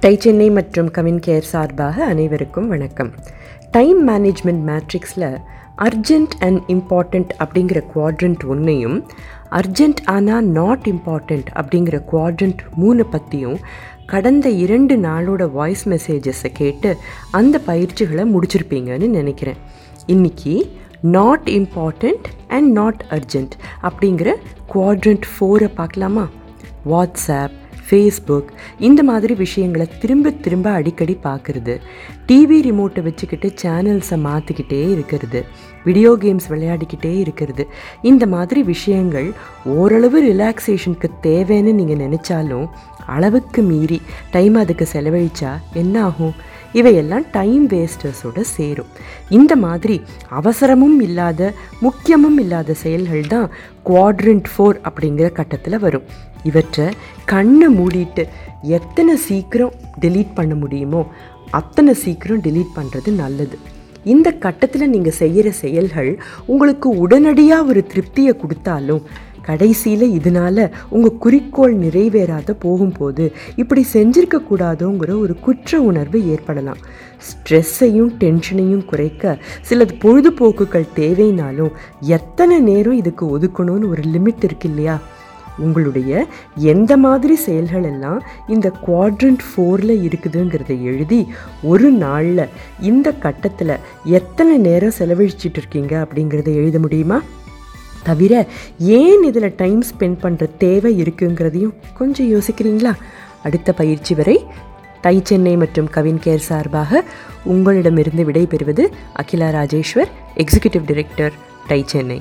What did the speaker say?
Tie Chennai மற்றும் Kavin care சார்பாக அனைவருக்கும் வணக்கம். டைம் மேனேஜ்மெண்ட் மேட்ரிக்ஸில் அர்ஜென்ட் அண்ட் இம்பார்ட்டண்ட் அப்படிங்கிற குவாட்ரண்ட் ஒன்றையும் அர்ஜென்ட் ஆனால் நாட் இம்பார்ட்டண்ட் அப்படிங்கிற குவாட்ரண்ட் மூணு பற்றியும் கடந்த இரண்டு நாளோட வாய்ஸ் மெசேஜஸை கேட்டு அந்த பயிற்சிகளை முடிச்சிருப்பீங்கன்னு நினைக்கிறேன். இன்றைக்கி not important and not urgent அப்படிங்கிற குவாட்ரண்ட் ஃபோரை பார்க்கலாமா? வாட்ஸ்அப் ஃபேஸ்புக் இந்த மாதிரி விஷயங்களை திரும்ப திரும்ப அடிக்கடி பார்க்குறது. டிவி ரிமோட்டை வச்சுக்கிட்டு சேனல்ஸை மாற்றிக்கிட்டே இருக்கிறது. வீடியோ கேம்ஸ் விளையாடிக்கிட்டே இருக்கிறது. இந்த மாதிரி விஷயங்கள் ஓரளவு ரிலாக்ஸேஷனுக்கு தேவைன்னு நீங்கள் நினச்சாலும் அளவுக்கு மீறி டைம் அதுக்கு செலவழிச்சா என்ன ஆகும்? இவையெல்லாம் டைம் வேஸ்டர்ஸோட சேரும். இந்த மாதிரி அவசரமும் இல்லாத முக்கியமும் இல்லாத செயல்கள் தான் குவாட்ரண்ட் ஃபோர் அப்படிங்கிற கட்டத்தில் வரும். இவற்றை கண்ணை மூடிட்டு எத்தனை சீக்கிரம் டெலீட் பண்ண முடியுமோ அத்தனை சீக்கிரம் டெலீட் பண்ணுறது நல்லது. இந்த கட்டத்தில் நீங்கள் செய்கிற செயல்கள் உங்களுக்கு உடனடியாக ஒரு திருப்தியை கொடுத்தாலும் கடைசியில் இதனால் உங்கள் குறிக்கோள் நிறைவேறாத போகும்போது இப்படி செஞ்சிருக்க கூடாதோங்கிற ஒரு குற்ற உணர்வு ஏற்படலாம். ஸ்ட்ரெஸ்ஸையும் டென்ஷனையும் குறைக்க சில பொழுதுபோக்குகள் தேவைனாலும் எத்தனை நேரம் இதுக்கு ஒதுக்கணும்னு ஒரு லிமிட் இருக்கு இல்லையா? உங்களுடைய எந்த மாதிரி செயல்கள் எல்லாம் இந்த குவாட்ரண்ட் ஃபோரில் இருக்குதுங்கிறத எழுதி ஒரு நாளில் இந்த கட்டத்தில் எத்தனை நேரம் செலவழிச்சிட்டு இருக்கீங்க அப்படிங்கிறத எழுத முடியுமா? தவிர ஏன் இதில் டைம் ஸ்பெண்ட் பண்ணுற தேவை இருக்குங்கிறதையும் கொஞ்சம் யோசிக்கிறீங்களா? அடுத்த பயிற்சி வரை தை சென்னை மற்றும் கவின் கேர் சார்பாக உங்களிடமிருந்து விடைபெறுவது அகிலா ராஜேஸ்வர் எக்ஸிகியூட்டிவ் டைரக்டர் டை சென்னை.